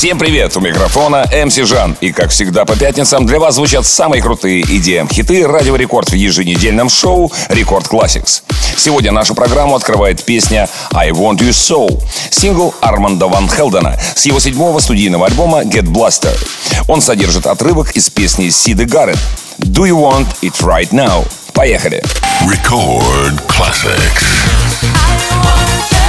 Всем привет! У микрофона MC Жан. И как всегда по пятницам для вас звучат самые крутые EDM-хиты Радио Рекорд в еженедельном шоу Record Classics. Сегодня нашу программу открывает песня «I Want Your Soul» сингл Арманда Ван Хелдена с его седьмого студийного альбома «Ghetto Blaster». Он содержит отрывок из песни Сиды Гаррет «Do You Want It Right Now». Поехали! Record Classics. I want you.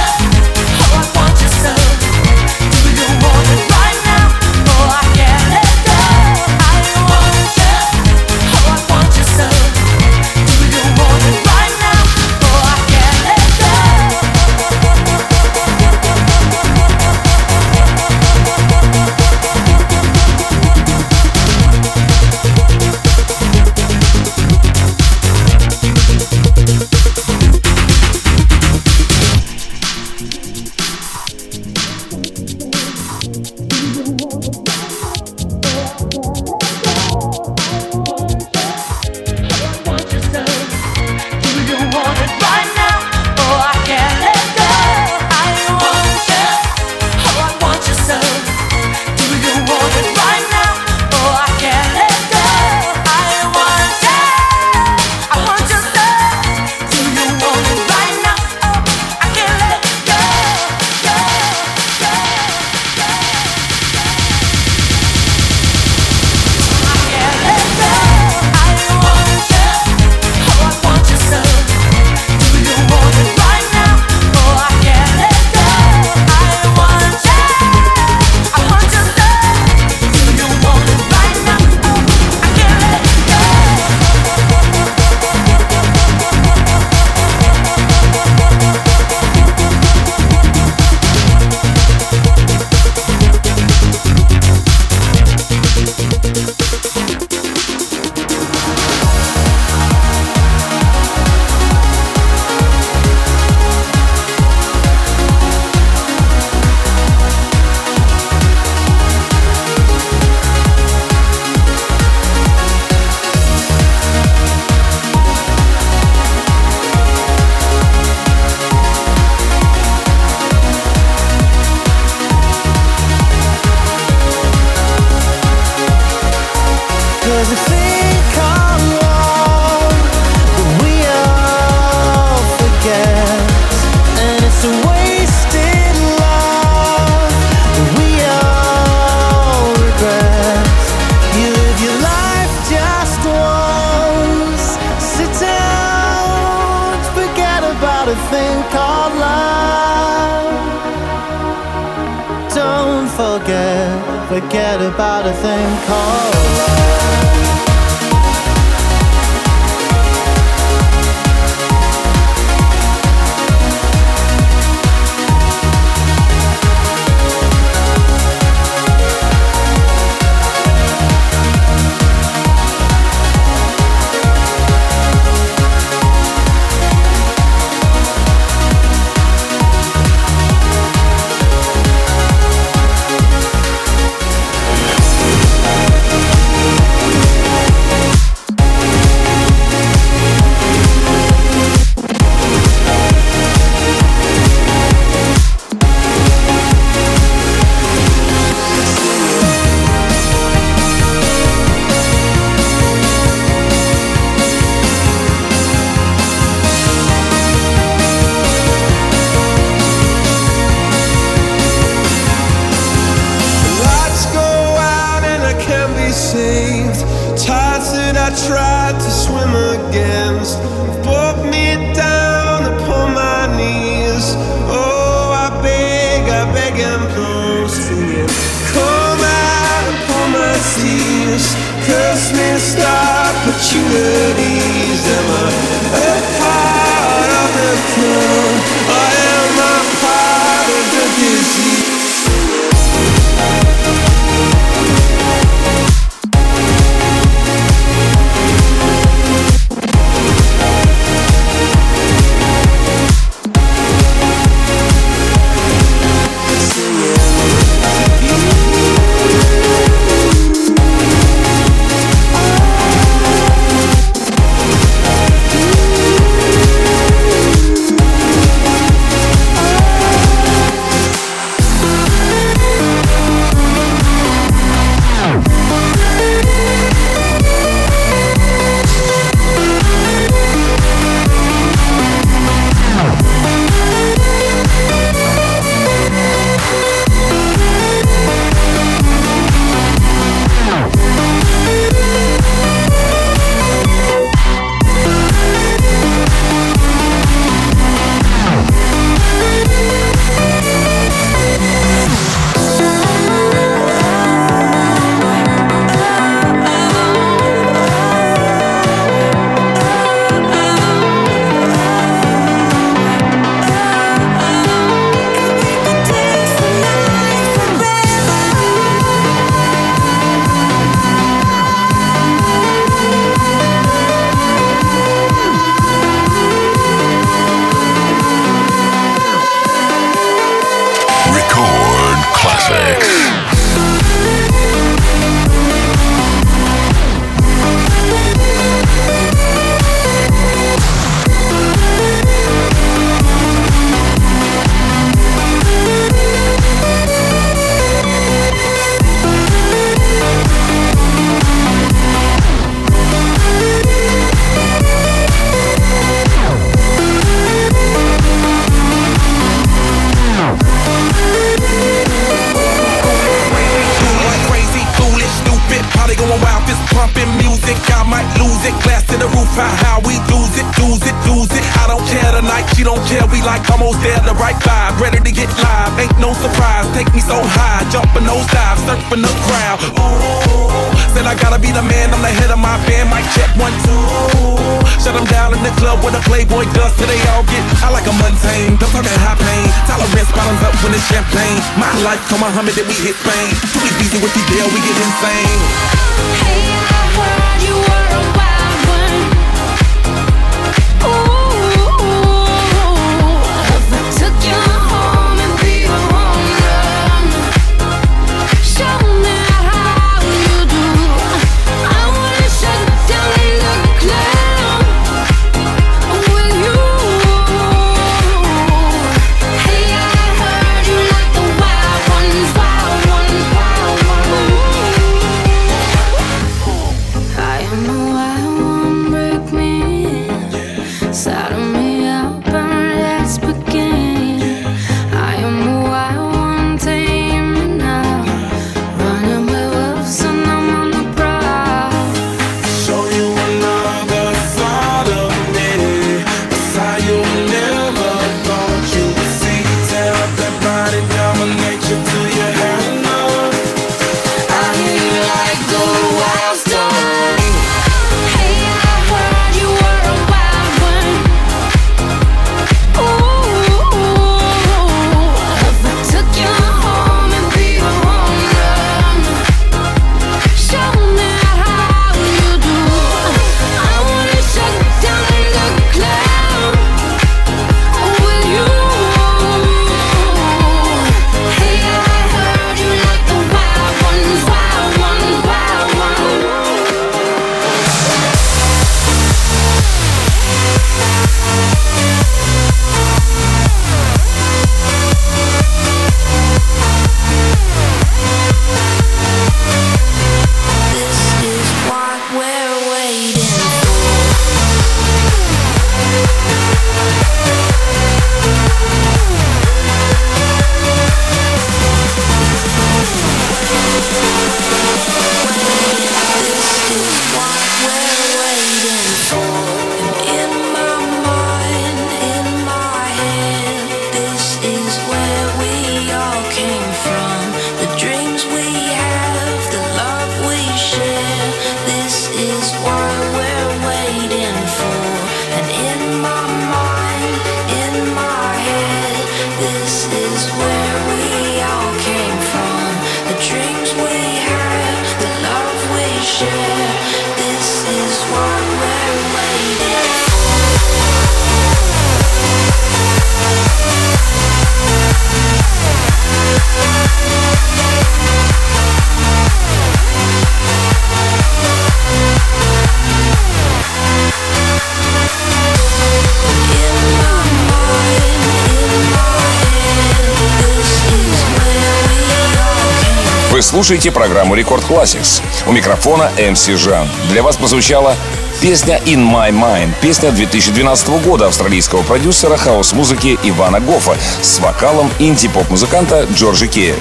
слушаете программу Record Classics. У микрофона MC Жан. Для вас прозвучало. Песня «In My Mind» — песня 2012 года австралийского продюсера хаус-музыки Ивана Гофа с вокалом инди-поп-музыканта Джорджи Кея.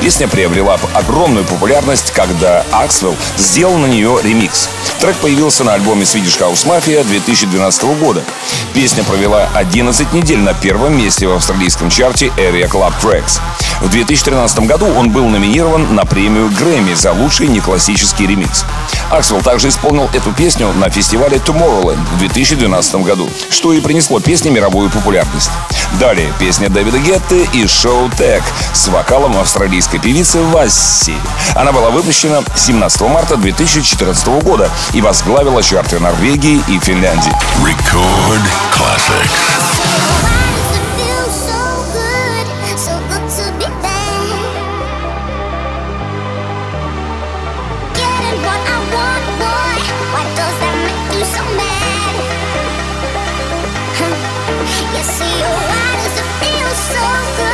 Песня приобрела огромную популярность, когда Аксвелл сделал на нее ремикс. Трек появился на альбоме Swedish House Mafia 2012 года. Песня провела 11 недель на первом месте в австралийском чарте ARIA Club Tracks — в 2013 году он был номинирован на премию Грэмми за лучший неклассический ремикс. Аксвелл также исполнил эту песню на фестивале Tomorrowland в 2012 году, что и принесло песне мировую популярность. Далее песня Дэвида Гетты и шоу Тек с вокалом австралийской певицы Васси. Она была выпущена 17 марта 2014 года и возглавила чарты Норвегии и Финляндии. Record Classics. You see your eyes, it feel so good.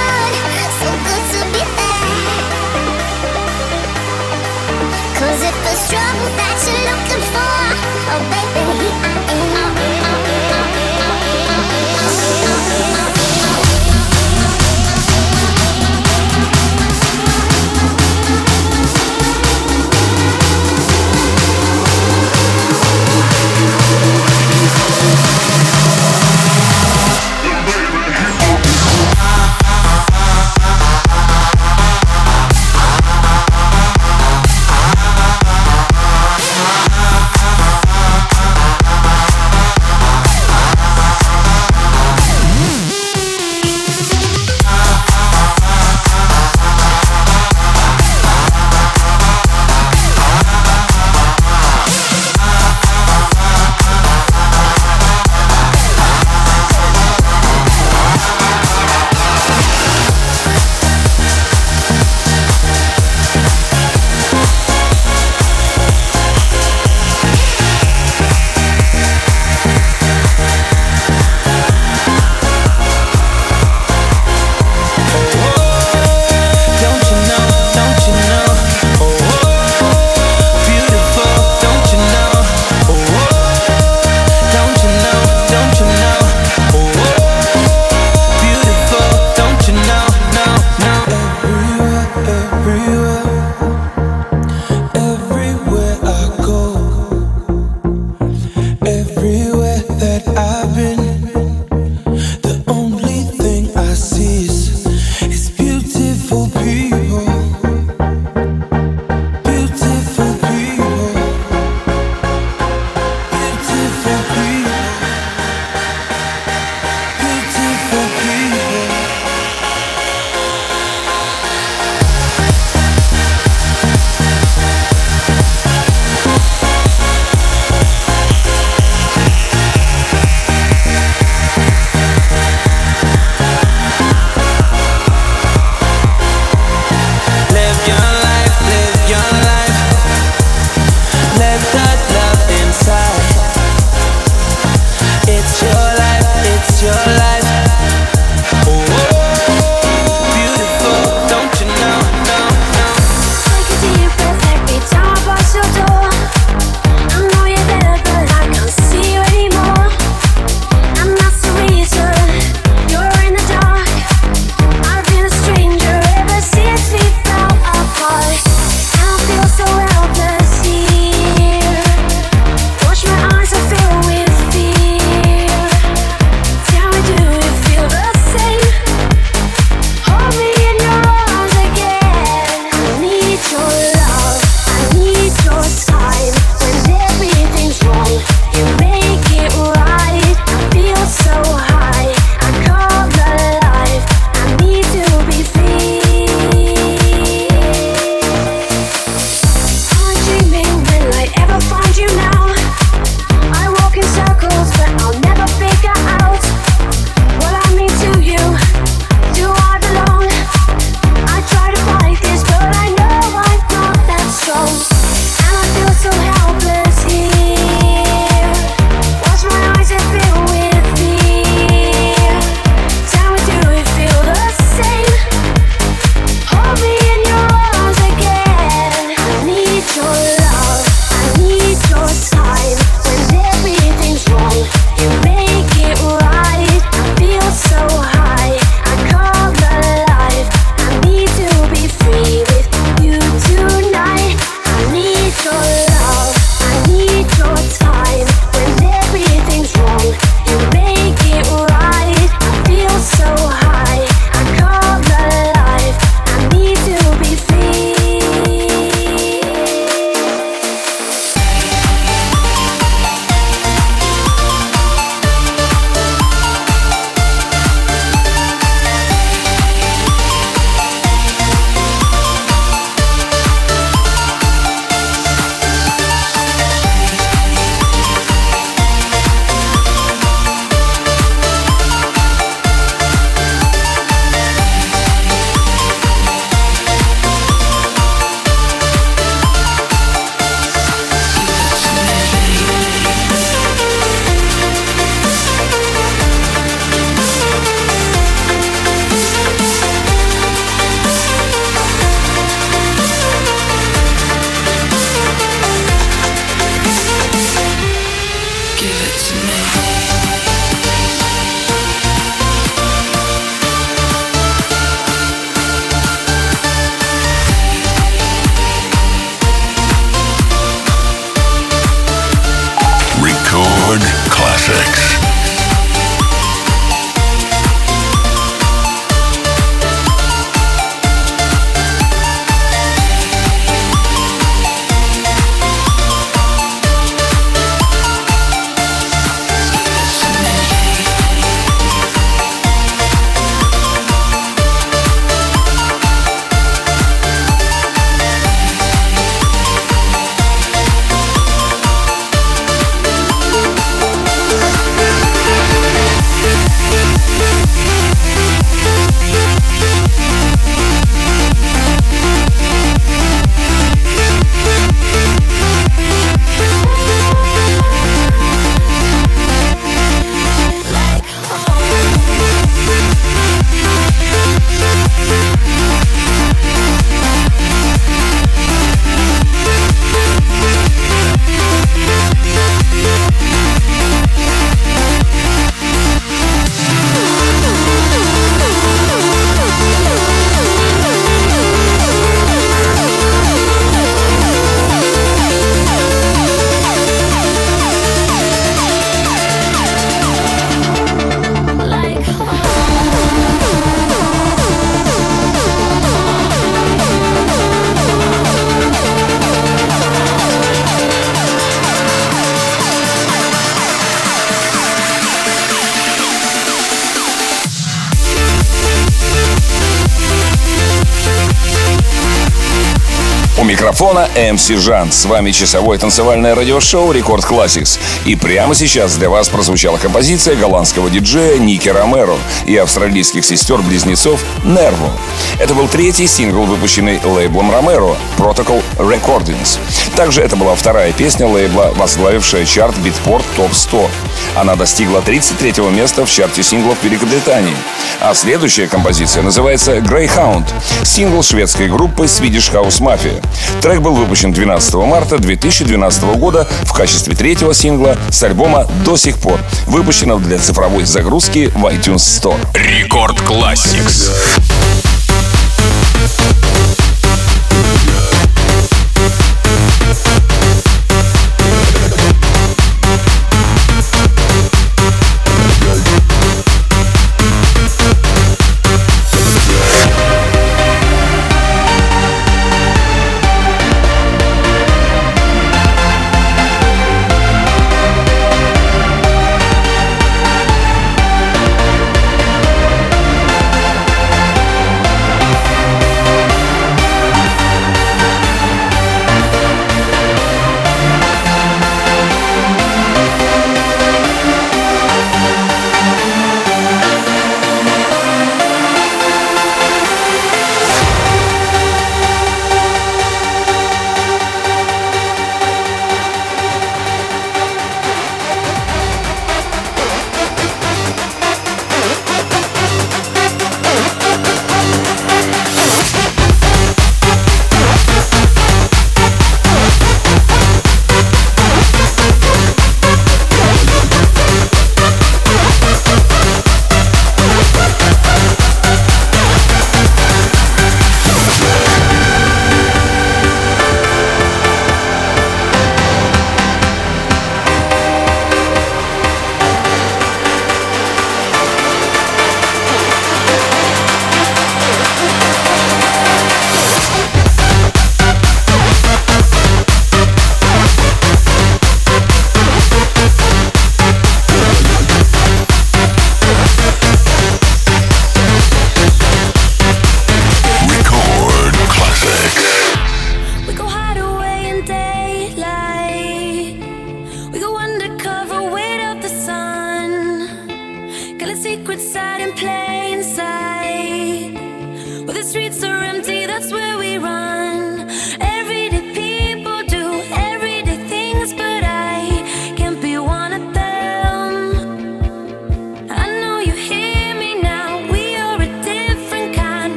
Микрофона MC Жан. С вами часовое танцевальное радиошоу Рекорд Classics. И прямо сейчас для вас прозвучала композиция голландского диджея Ники Ромеро и австралийских сестер-близнецов Нерво. Это был третий сингл, выпущенный лейблом Ромеро Protocol Recordings. Также это была вторая песня лейбла, возглавившая чарт Beatport Top 100. Она достигла 33 места в чарте синглов Великобритании. А следующая композиция называется Greyhound, сингл шведской группы Swedish House Mafia. Трек был выпущен 12 марта 2012 года в качестве третьего сингла с альбома «До сих пор», выпущенного для цифровой загрузки в iTunes Store. Рекорд Classics.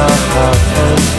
love, have.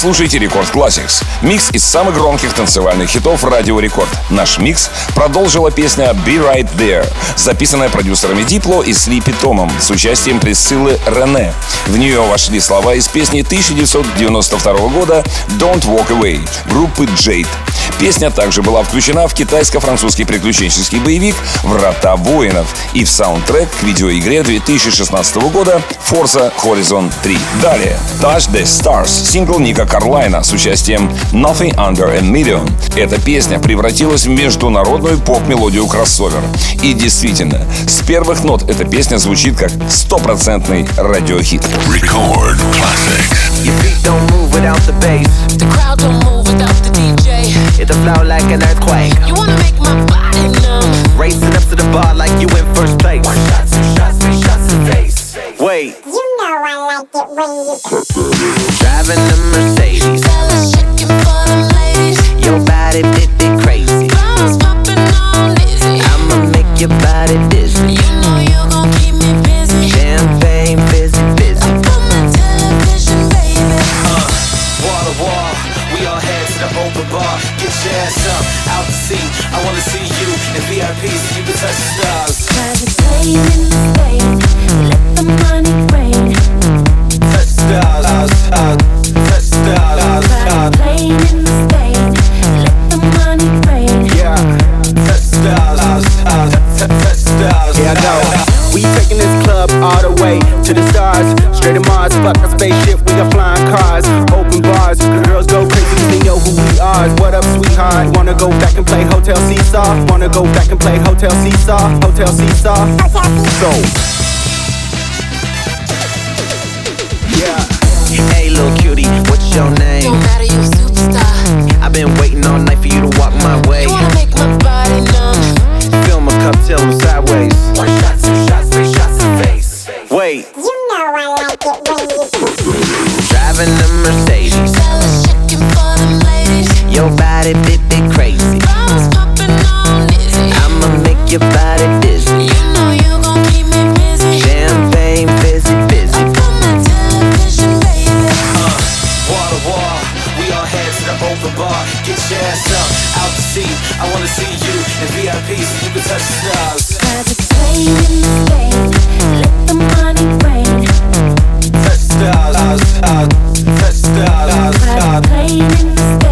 Слушаете Record Classics. Микс из самых громких танцевальных хитов Радио Рекорд. Наш микс продолжила песня Be Right There, записанная продюсерами Дипло и Слипи Томом с участием Присциллы Рене. В нее вошли слова из песни 1992 года Don't Walk Away группы Jade. Песня также была включена в китайско-французский приключенческий боевик «Врата воинов» и в саундтрек к видеоигре 2016 года Forza Horizon 3. Далее Touch the Stars, сингл Ника Карлайна с участием Nothing Under a Million. Эта песня превратилась в международную поп-мелодию кроссовер. И действительно, с первых нот эта песня звучит как стопроцентный радиохит. Record classics. It'll flow like an earthquake. You wanna make my body numb. Racing up to the bar like you in first place. One shot, two shots, three shots in face. Wait, You know I like it when you driving the Mercedes. Go back and play Hotel Seesaw? Hotel Seesaw? So. Yeah. Hey, little cutie, what's your name? Don't matter, you open bar. Get your ass up, out the seat. I wanna see you in VIP so you can touch the stars. Private plane in the. Let the money rain. Touch stars, stars, stars. touch stars, Private stars. plane in the state.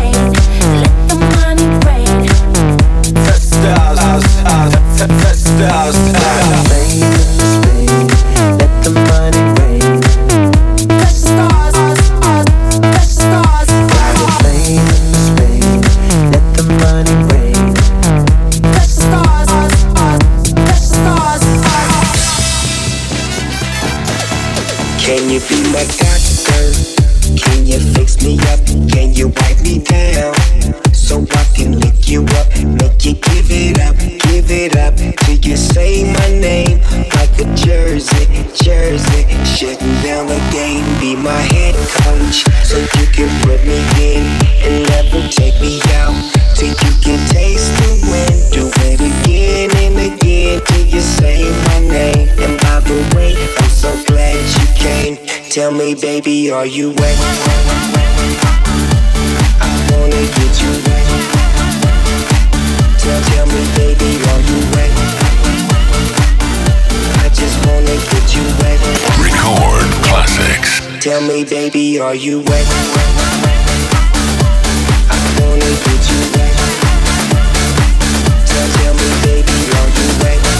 Baby, are you wet? I wanna get you wet. Tell, tell me, baby, are you wet? I just wanna get you wet. Record classics. Tell me, baby, are you wet? I wanna get you wet. Tell, tell me, baby, are you wet?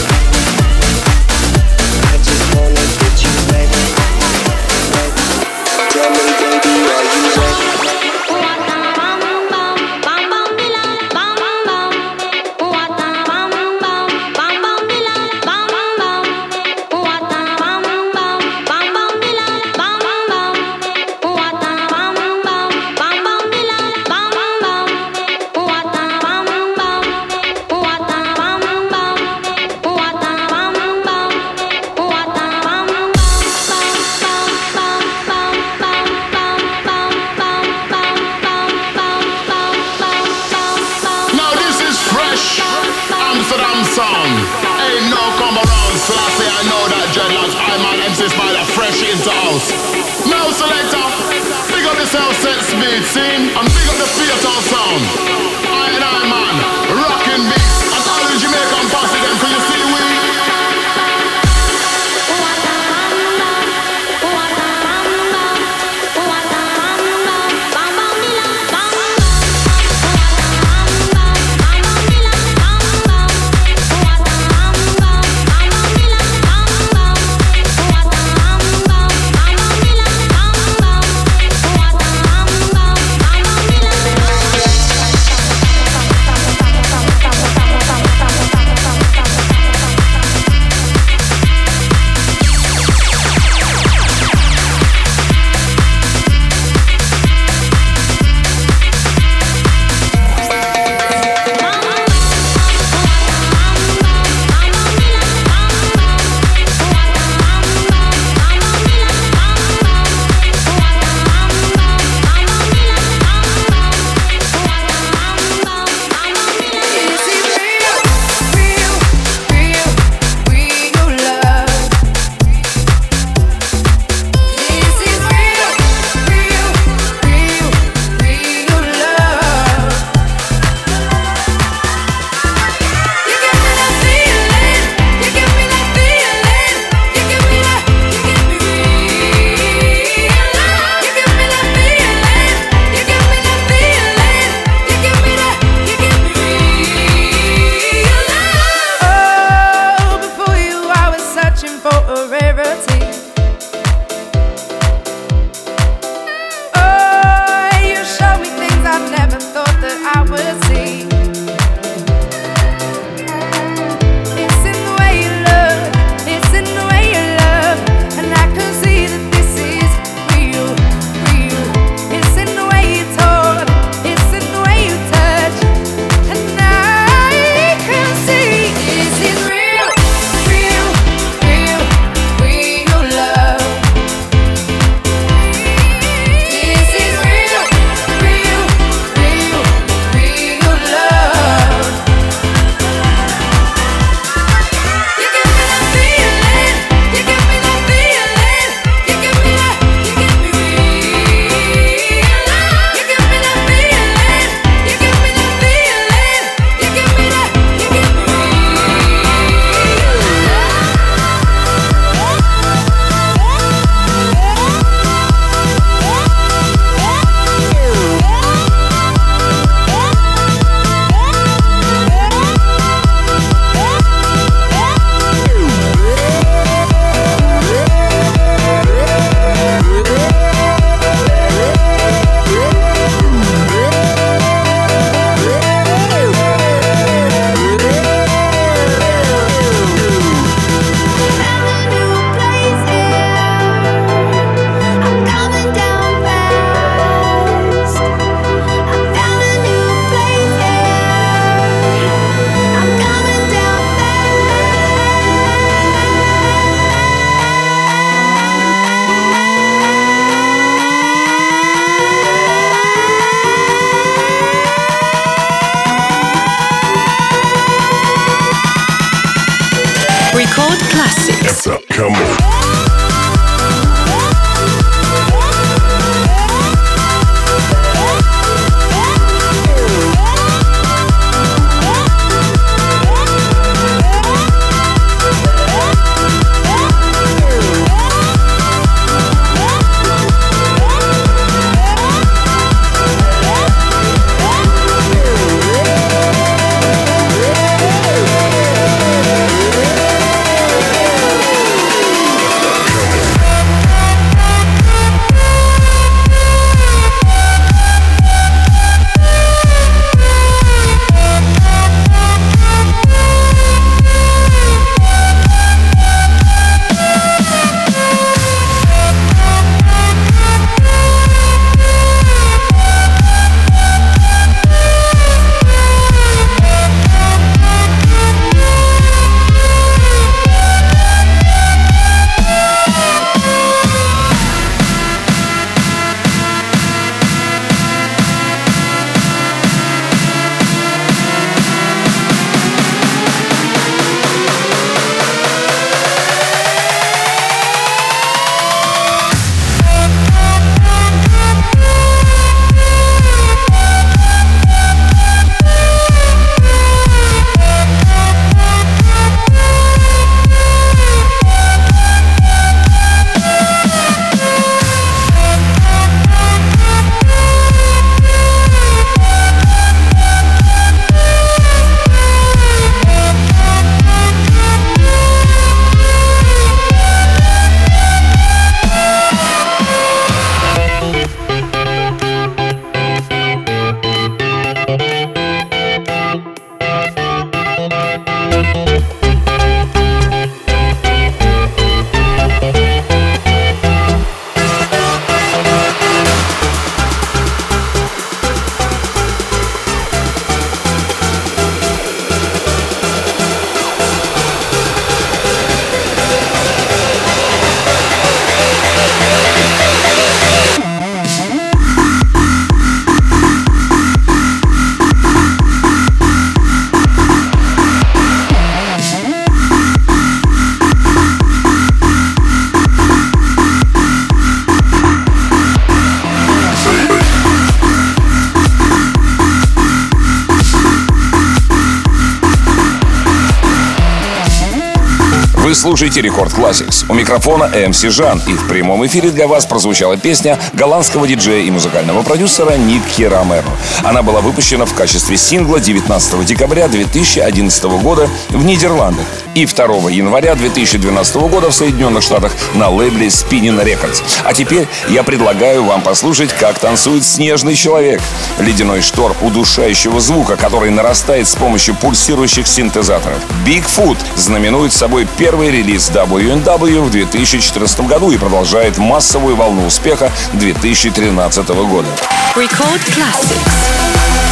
Вы слушаете Рекорд Classics. У микрофона MC Жан. И в прямом эфире для вас прозвучала песня голландского диджея и музыкального продюсера Никки Ромеро. Она была выпущена в качестве сингла 19 декабря 2011 года в Нидерландах и 2 января 2012 года в Соединенных Штатах на лейбле Spinning Records. А теперь я предлагаю вам послушать, как танцует снежный человек. Ледяной шторм удушающего звука, который нарастает с помощью пульсирующих синтезаторов. Bigfoot знаменует собой первый релиз WNW в 2014 году и продолжает массовую волну успеха 2013 года. Record Classics.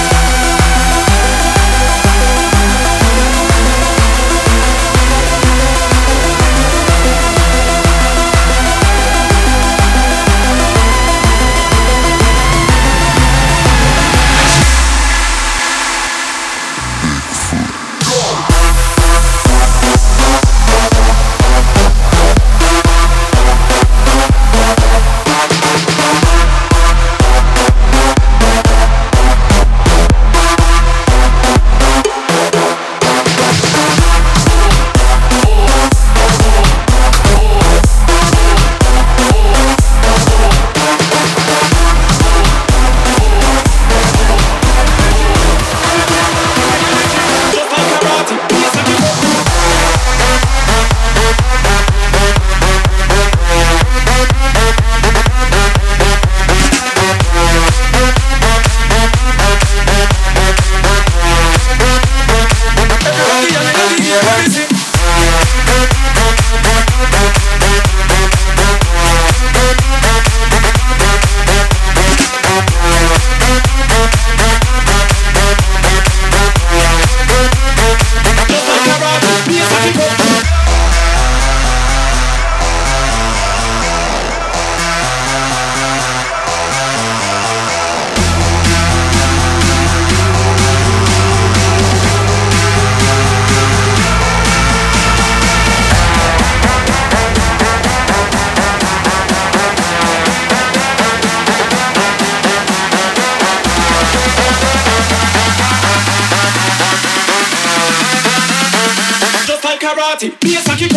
karate, be a sake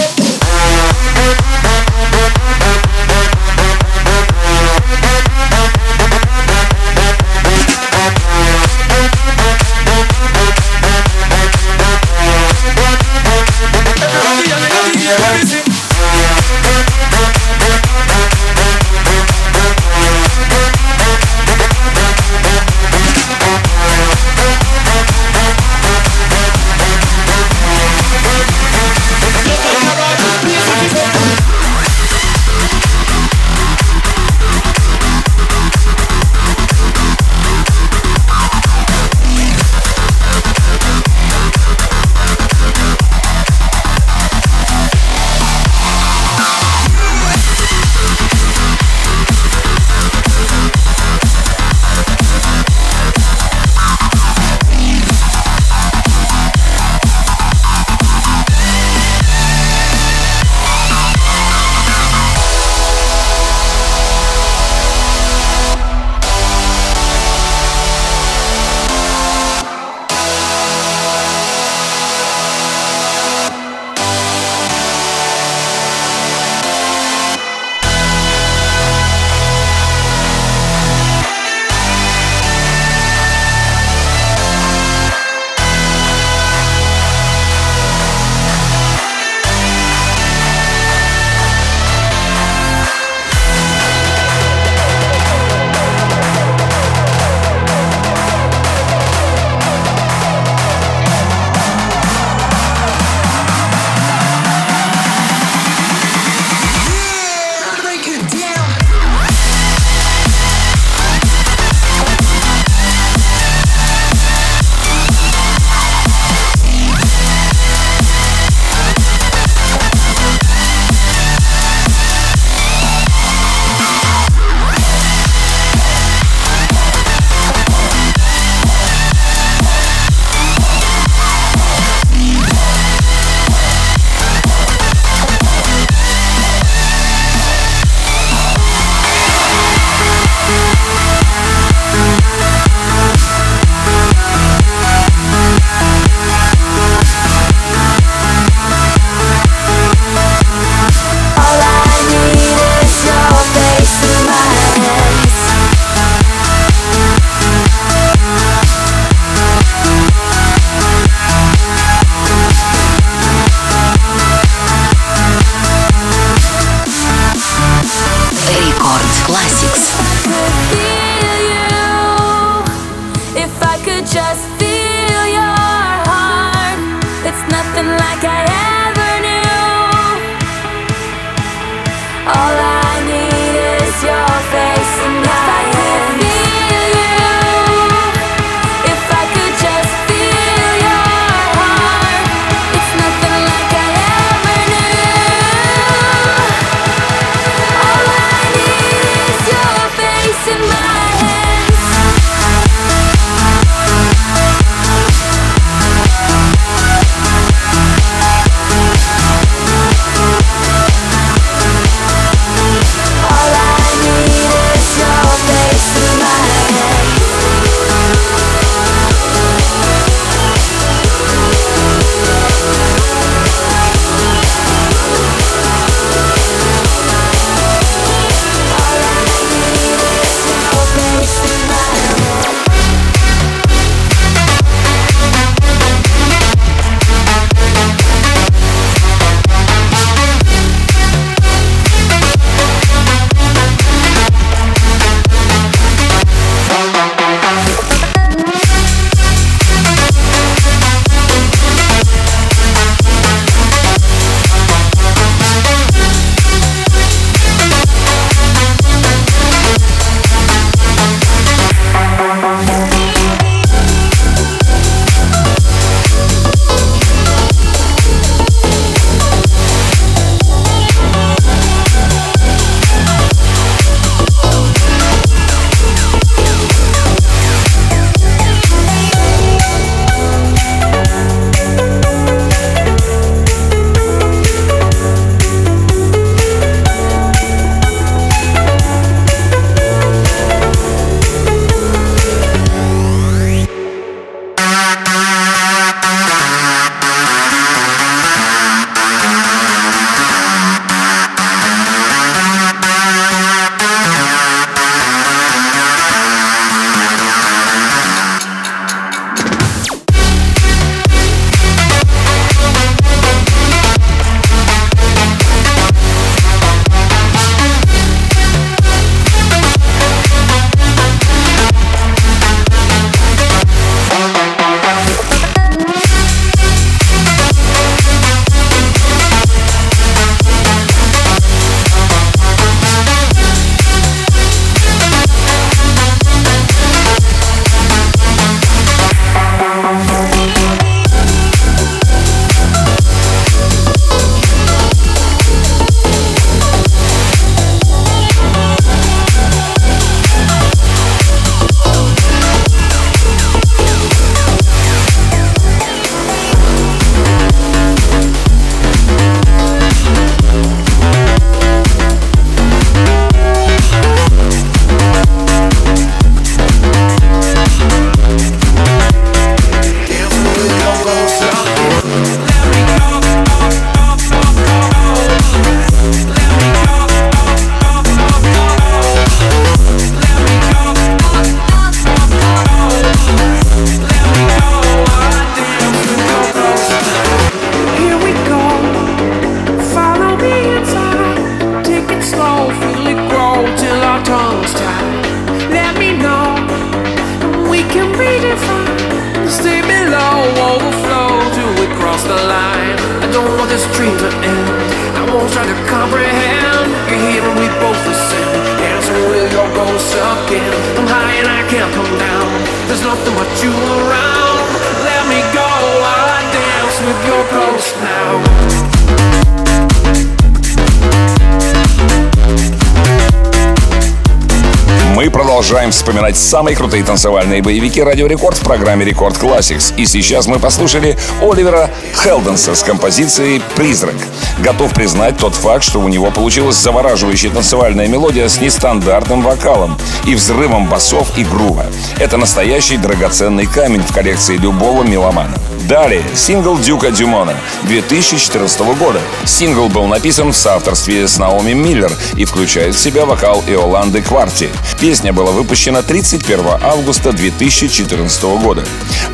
вспоминать самые крутые танцевальные боевики Радио Рекорд в программе Record Classics. И сейчас мы послушали Оливера Хелденса с композицией «Призрак». Готов признать тот факт, что у него получилась завораживающая танцевальная мелодия с нестандартным вокалом и взрывом басов и грува. Это настоящий драгоценный камень в коллекции любого меломана. Далее, сингл Дюка Дюмона 2014 года. Сингл был написан в соавторстве с Наоми Миллер и включает в себя вокал Иоланды Кварти. Песня была выпущена 31 августа 2014 года.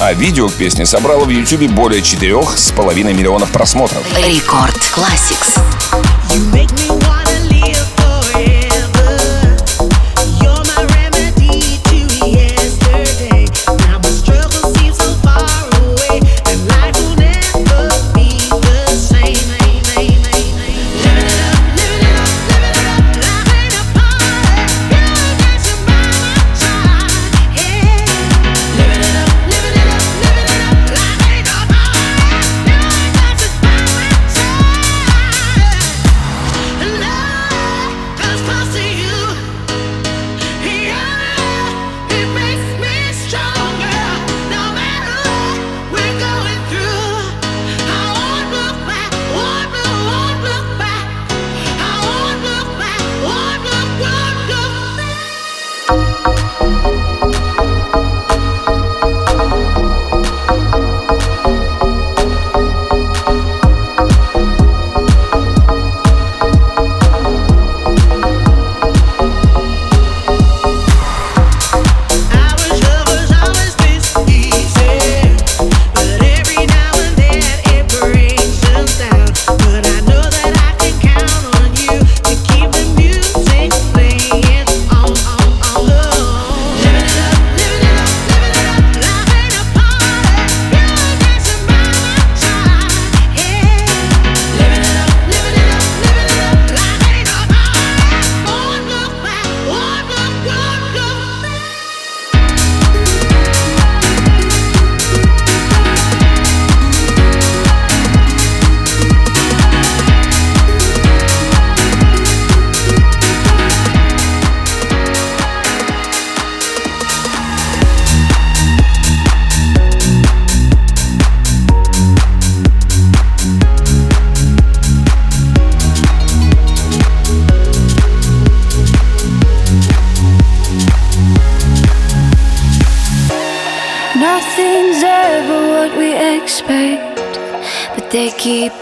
А видео к песне собрало в YouTube более 4,5 миллионов просмотров. Рекорд Classics. Nothing's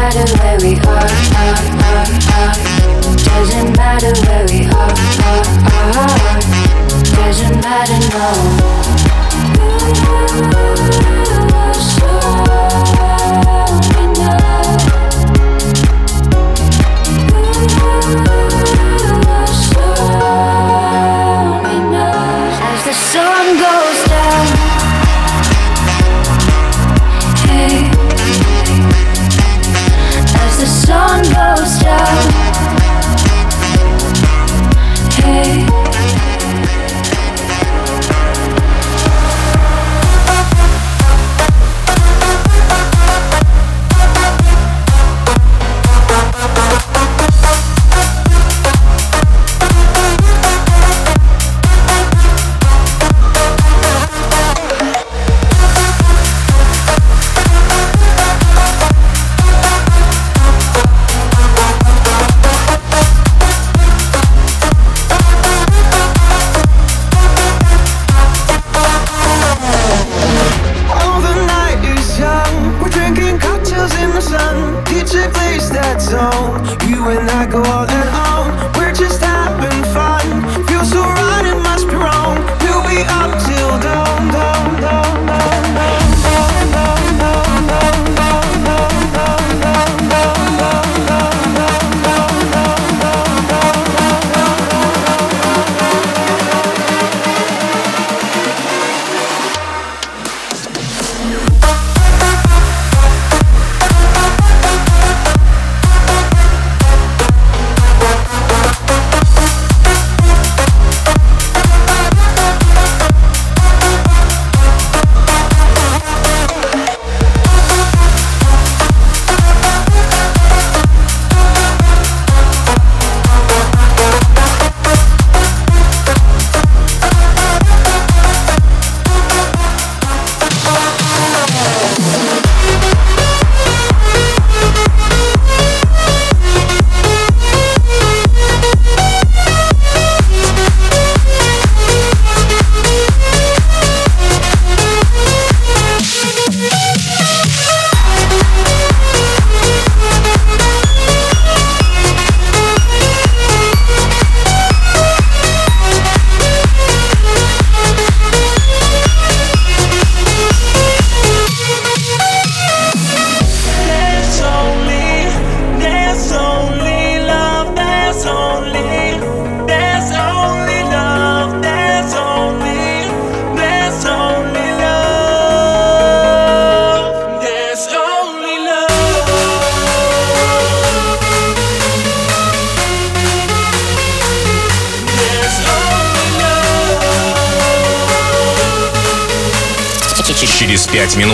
Matter where we are, are, are, are. Doesn't matter where we are, are, are. are. Doesn't matter, no. As the sun goes Sun go down.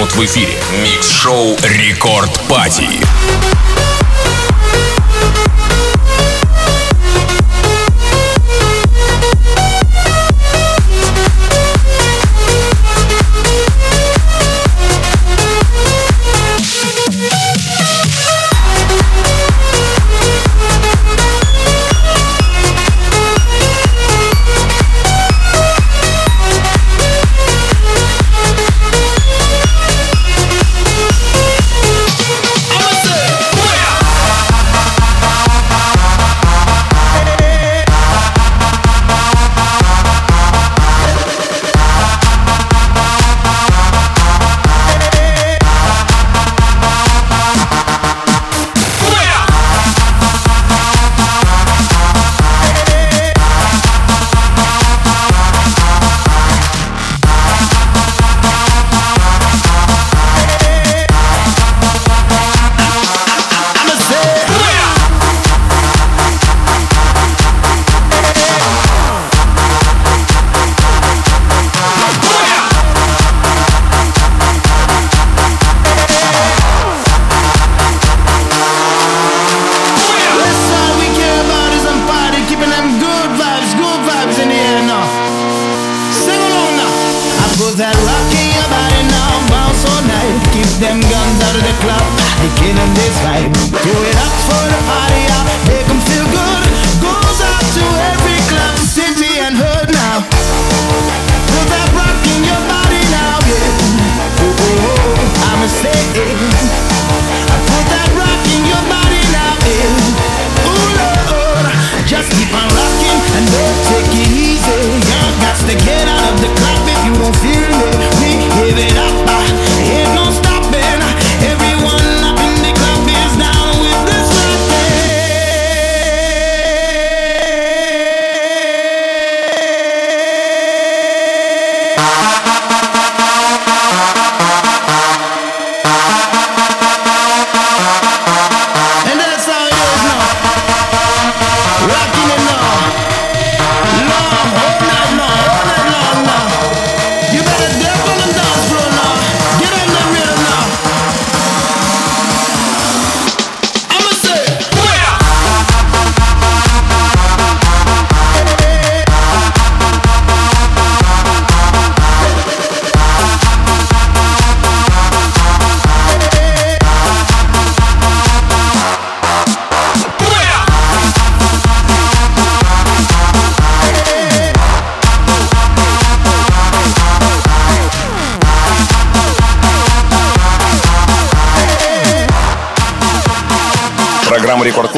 Минут в эфире. Микс-шоу «Рекорд Пати». Do it up for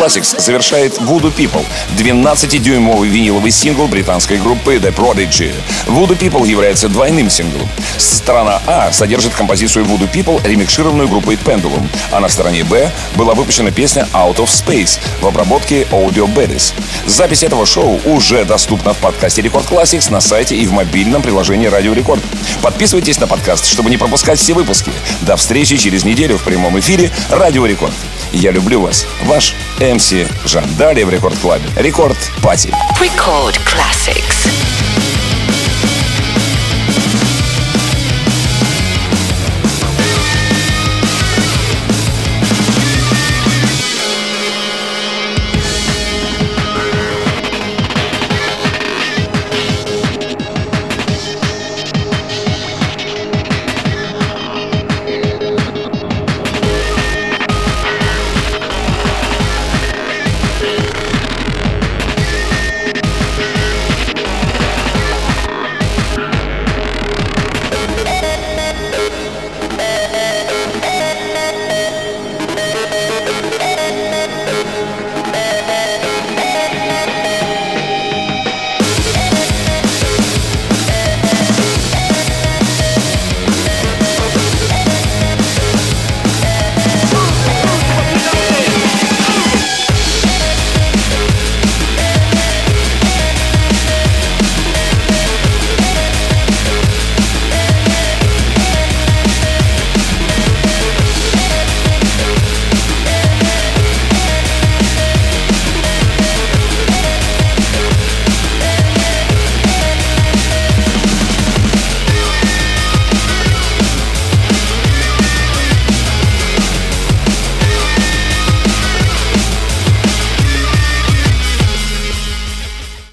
Classics завершает Voodoo People, 12-дюймовый виниловый сингл британской группы The Prodigy. Voodoo People является двойным синглом. Сторона А содержит композицию Voodoo People, ремикшированную группой Pendulum, а на стороне Б была выпущена песня Out of Space в обработке Audio Baddies. Запись этого шоу уже доступна в подкасте Рекорд Classics на сайте и в мобильном приложении Радио Рекорд. Подписывайтесь на подкаст, чтобы не пропускать все выпуски. До встречи через неделю в прямом эфире Радио Рекорд. Я люблю вас. Ваш MC Жан. Далее в Рекорд Клабе. Record Party. Record Classics.